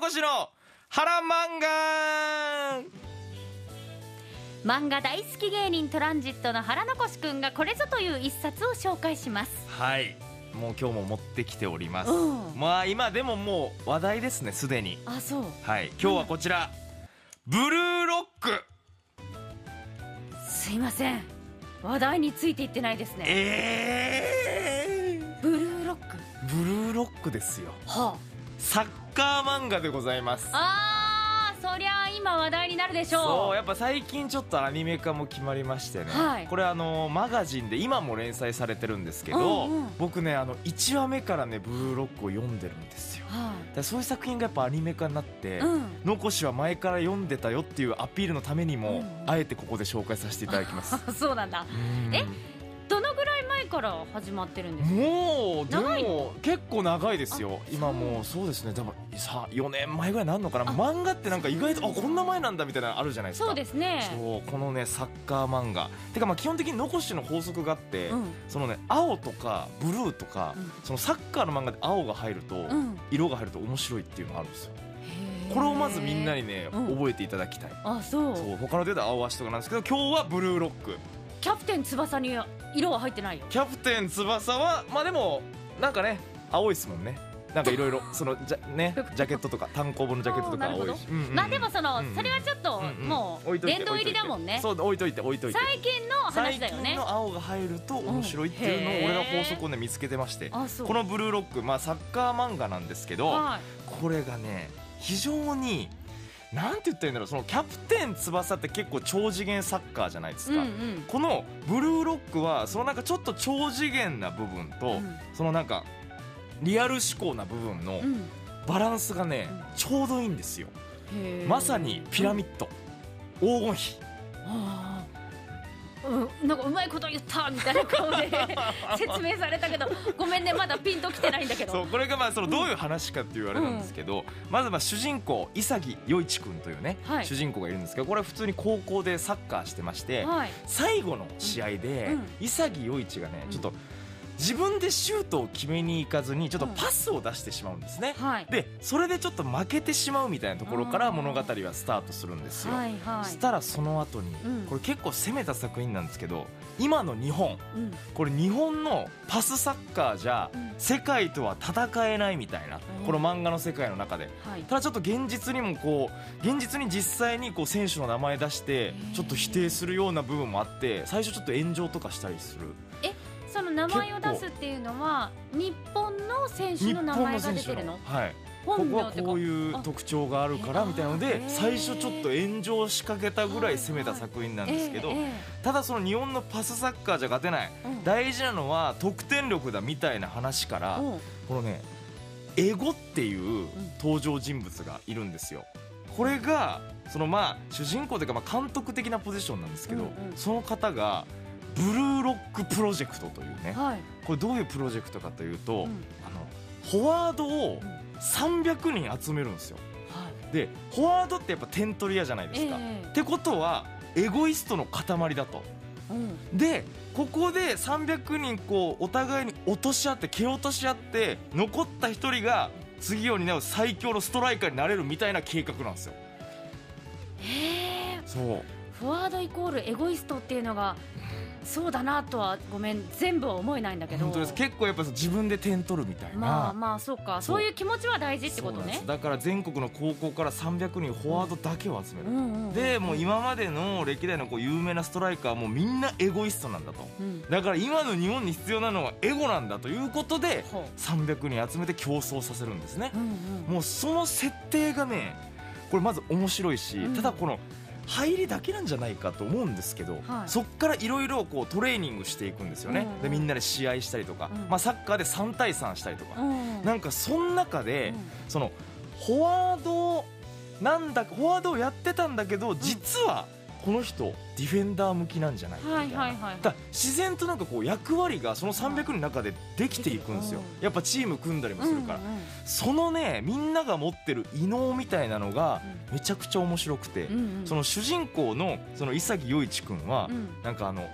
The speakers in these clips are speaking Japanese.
残しの原漫画。漫画大好き芸人トランジットの原残しくんがこれぞという一冊を紹介します。はい。もう今日も持ってきております、うん。まあ今でももう話題ですねすでに。あそう。はい。今日はこちら、ブルーロック。すいません。話題についていってないですね。えブルーロック。ー、ブルーロックですよ。はサッカー漫画でございます。ああーそりゃあ今話題になるでしょう。そうやっぱ最近ちょっとアニメ化も決まりましてね、はい。これあのマガジンで今も連載されてるんですけど、うんうん僕ねあの1話目からねブルーロックを読んでるんですよ。はだからそういう作品がやっぱアニメ化になって、いうん。残しは前から読んでたよっていうアピールのためにも、うんあえてここで紹介させていただきます。あ そうなんだ。うん。えから始まってるんですかもうでも結構長いですよ。あ今もうそうですね。でもさ4年前ぐらいなんのかな？あ。漫画ってなんか意外とあこんな前なんだみたいなのあるじゃないですか。そうですね。そうこのねサッカー漫画。てかまあ基本的に残しの法則があって、うん。そのね青とかブルーとか、うん。そのサッカーの漫画で青が入ると、うん。色が入ると面白いっていうのがあるんですよ。これをまずみんなにね、うん。覚えていただきたい。あそう。そう他の手で青足とかなんですけど今日はブルーロックキャプテン翼に色は入ってないよ。キャプテン翼はまあでもなんかね青いですもんね。なんかいろいろ そのじゃねジャケットとか単行本のジャケットとか青いし、うんうんうん。まあでもその、うんうんそれはちょっと、うんうん。もう殿堂入りだもんね。そう置いといて置いといて。最近の話だよ最近ねの青が入ると面白いっていうのをうん俺が法則をね見つけてまして。このブルーロックまあサッカー漫画なんですけどはい。これがね非常になんて言ったらいいんだろうそのキャプテン翼って結構超次元サッカーじゃないですか、うんうん。このブルーロックはそのなんかちょっと超次元な部分と、うん。そのなんかリアル思考な部分のうん。バランスがね、うん。ちょうどいいんですよ。まさにピラミッド、黄金比うん、なんかうまいこと言ったみたいな顔で説明されたけど ごめんねまだピンときてないんだけど。そうこれがまあそのどういう話かっていうあれなんですけど、まずまあ主人公潔与一君というね、はい。主人公がいるんですけどこれは普通に高校でサッカーしてまして、はい。最後の試合でうん。潔与一がねうんちょっと自分でシュートを決めに行かずにちょっとうんパスを出してしまうんですね。はい。でそれでちょっと負けてしまうみたいなところから物語はスタートするんですよ。はいはい。そしたらその後に、うん。これ結構攻めた作品なんですけど今の日本。うん。これ日本のパスサッカーじゃうん。世界とは戦えないみたいな、うん。この漫画の世界の中で。はい。ただちょっと現実にもこう現実に実際にこう選手の名前出してー。ちょっと否定するような部分もあって最初ちょっと炎上とかしたりする。その名前を出すっていうのは日本の選手日の名前が出てるの？のはい。こ本こはこういう特徴があるからみたいなので最初ちょっと炎上しかけたぐらい攻めた作品なんですけどただその日本のパスサッカーじゃ勝てない。大事なのは得点力だみたいな話からうん。このねエゴっていう登場人物がいるんですよ。これがそのまあ主人公というかまあ監督的なポジションなんですけど、その方がブルーロックプロジェクトというねはい。これどういうプロジェクトかというと、うん。あのフォワードをうん。300人集めるんですよ。はい。でフォワードってやっぱ点取り屋じゃないですか、えってことはエゴイストの塊だと。えうん。でここで300人こうお互いに落とし合って蹴落とし合って残った1人が次を担う最強のストライカーになれるみたいな計画なんですよ。へえ。そう。フォワードイコールエゴイストっていうのがそうだなとはごめん全部は思えないんだけど。本当です。結構やっぱ自分で点取るみたいな、まあまあそうか。そう。いう気持ちは大事ってことね。だから全国の高校から300人フォワードだけを集める、うんうんうんでもう今までの歴代のこう有名なストライカーもみんなエゴイストなんだと。うん。だから今の日本に必要なのはエゴなんだということでほ300人集めて競争させるんですね。う、うんうん。もうその設定がねこれまず面白いし、うん。ただこの入りだけなんじゃないかと思うんですけど、はい。そっからいろいろこうトレーニングしていくんですよね、うんうんでみんなで試合したりとか、うん。まあ、サッカーで3対3したりとか、うんなんかその中で、うん。そのフォワードなんだフォワードをやってたんだけど実はこの人ディフェンダー向きなんじゃないかみたいな、はいは自然となんかこう役割がその300人の中でできていくんですよ。うんやっぱチーム組んだりもするから、うんうんそのねみんなが持ってる異能みたいなのがめちゃくちゃ面白くて、うんうん。その主人公のその潔与一君は、うん。なんかあの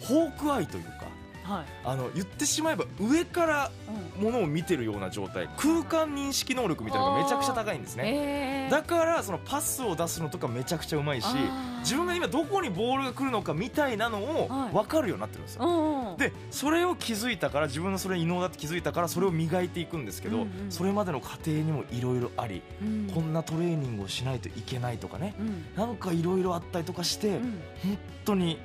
ホークアイというかはい。あの言ってしまえば上からうん。ものを見てるような状態。空間認識能力みたいなのがめちゃくちゃ高いんですね。えー。だからそのパスを出すのとかめちゃくちゃうまいし自分が今どこにボールが来るのかみたいなのをはい。分かるようになってるんですよ。うんうんでそれを気づいたから自分のそれ異能だって気づいたからそれを磨いていくんですけど、うんうん。それまでの過程にもいろいろあり、うん。こんなトレーニングをしないといけないとかねうん。なんかいろいろあったりとかして、うん。本当に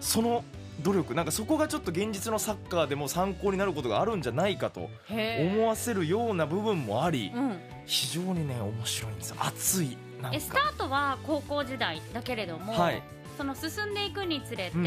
その努力なんかそこがちょっと現実のサッカーでも参考になることがあるんじゃないかと思わせるような部分もあり、うん。非常にね面白いんですよ。熱いなんえスタかートは高校時代だけれども、はい。その進んでいくにつれて、うん。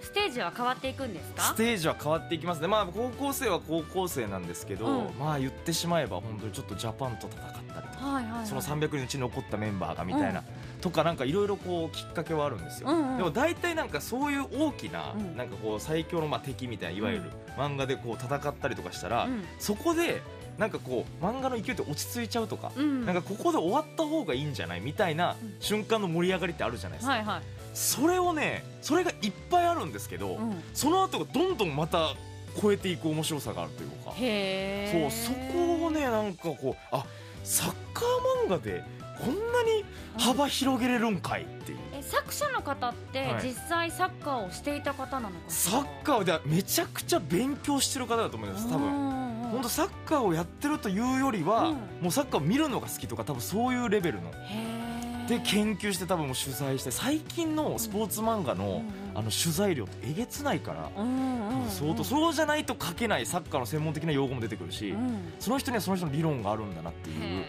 ステージは変わっていくんですか？ステージは変わっていきますね。まあ高校生は高校生なんですけど、うん。まあ言ってしまえば本当にちょっとジャパンと戦ったりとか。はいはいはいその300人のうちに残ったメンバーがみたいな、とかなんかいろいろこうきっかけはあるんですよ、うんうん。でも大体なんかそういう大きな、うん。なんかこう最強のまあ敵みたいないわゆる漫画でこう戦ったりとかしたら、うん。そこでなんかこう漫画の勢いって落ち着いちゃうとか、うん。なんかここで終わった方がいいんじゃないみたいなうん。瞬間の盛り上がりってあるじゃないですか、はいはい。それをねそれがいっぱいあるんですけど、うん。その後がどんどんまた超えていく面白さがあるというか。へそうえそこをねなんかこうあサッカー漫画でこんなに幅広げれるんかいっていう。え作者の方ってはい。実際サッカーをしていた方なのかしら？サッカーではめちゃくちゃ勉強してる方だと思います多分。分本当サッカーをやってるというよりは、うん。もうサッカーを見るのが好きとか多分そういうレベルの。へーで研究して多分もう取材して最近のスポーツ漫画の,、うんうん。あの取材量ってえげつないから、うんうんうん相当そうじゃないと書けないサッカーの専門的な用語も出てくるし、うん。その人にはその人の理論があるんだなっていうへ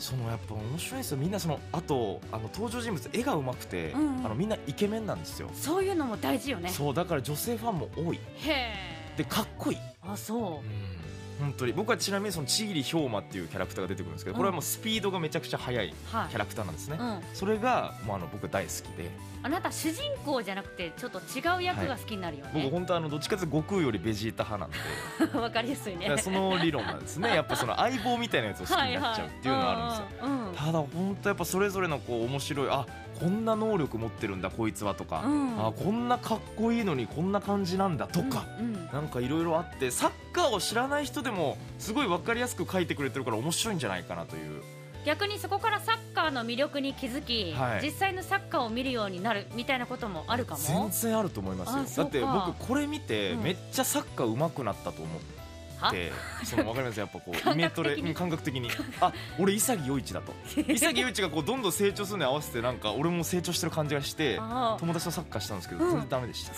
そのやっぱ面白いですよ。みんなそのあとあの登場人物絵が上手くて、うんうん。あのみんなイケメンなんですよ、ーそういうのも大事よね。そうだから女性ファンも多い。へえ。でかっこいい、あそう本当に。僕はちなみにその千切氷馬っていうキャラクターが出てくるんですけどこれはもうスピードがめちゃくちゃ速いはい。キャラクターなんですね、うん。それがもうあの僕大好きで。あなた主人公じゃなくてちょっと違う役が好きになるよね、僕本当あのどっちかというと悟空よりベジータ派なんで。わかりやすいね。その理論なんですね。やっぱその相棒みたいなやつを好きになっちゃうっていうのがあるんですよ、はいはいうんうん。ただ本当やっぱそれぞれのこう面白いあこんな能力持ってるんだこいつはとか、うん。あこんなかっこいいのにこんな感じなんだとか、うんうん。なんかいろいろあってサッカーを知らない人でもすごい分かりやすく書いてくれてるから面白いんじゃないかなという。逆にそこからサッカーの魅力に気づき、はい。実際のサッカーを見るようになるみたいなこともあるか全も然あると思いますあよだって僕これ見てうん。めっちゃサッカー上手くなったと思って。その分かります。やっぱこう イ感メトレ感覚的に。あ俺潔陽一だと。潔陽一がこうどんどん成長するのに合わせてなんか俺も成長してる感じがして友達とサッカーしたんですけどうん。全然ダメでした、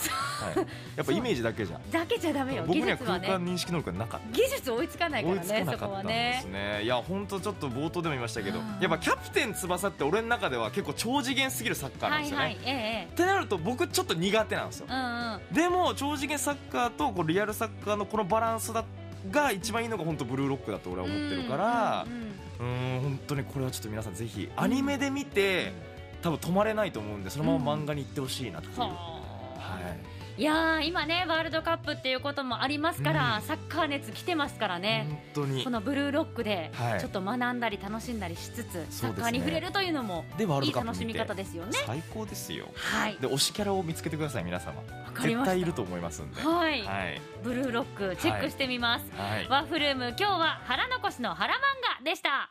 はい、やっぱイメージだけじゃだけじゃダメよ。技僕には空間認識能力がなかった。技術追いつかないか追いつかなかったんですね。いや本当ちょっと冒頭でも言いましたけどうん。やっぱキャプテン翼って俺の中では結構超次元すぎるサッカーなんですよね、えええってなると僕ちょっと苦手なんですよ。でも超次元サッカーとこうリアルサッカーのこのバランスだが一番いいのが本当ブルーロックだと俺は思ってるからうん本当にこれはちょっと皆さんぜひアニメで見て多分止まれないと思うんでそのまま漫画に行ってほしいなっていう、ははい。あいやー今ねワールドカップっていうこともありますから、うん。サッカー熱来てますからね、本当に。このブルーロックではい。ちょっと学んだり楽しんだりしつつ、そうですね。サッカーに触れるというのもいい楽しみ方ですよね。最高ですよ。はい。で推しキャラを見つけてください皆様。わかりました。絶対いると思いますんで。はい、はい。ブルーロックチェックしてみます、はい。ワッフルーム今日は腹残しの腹漫画でした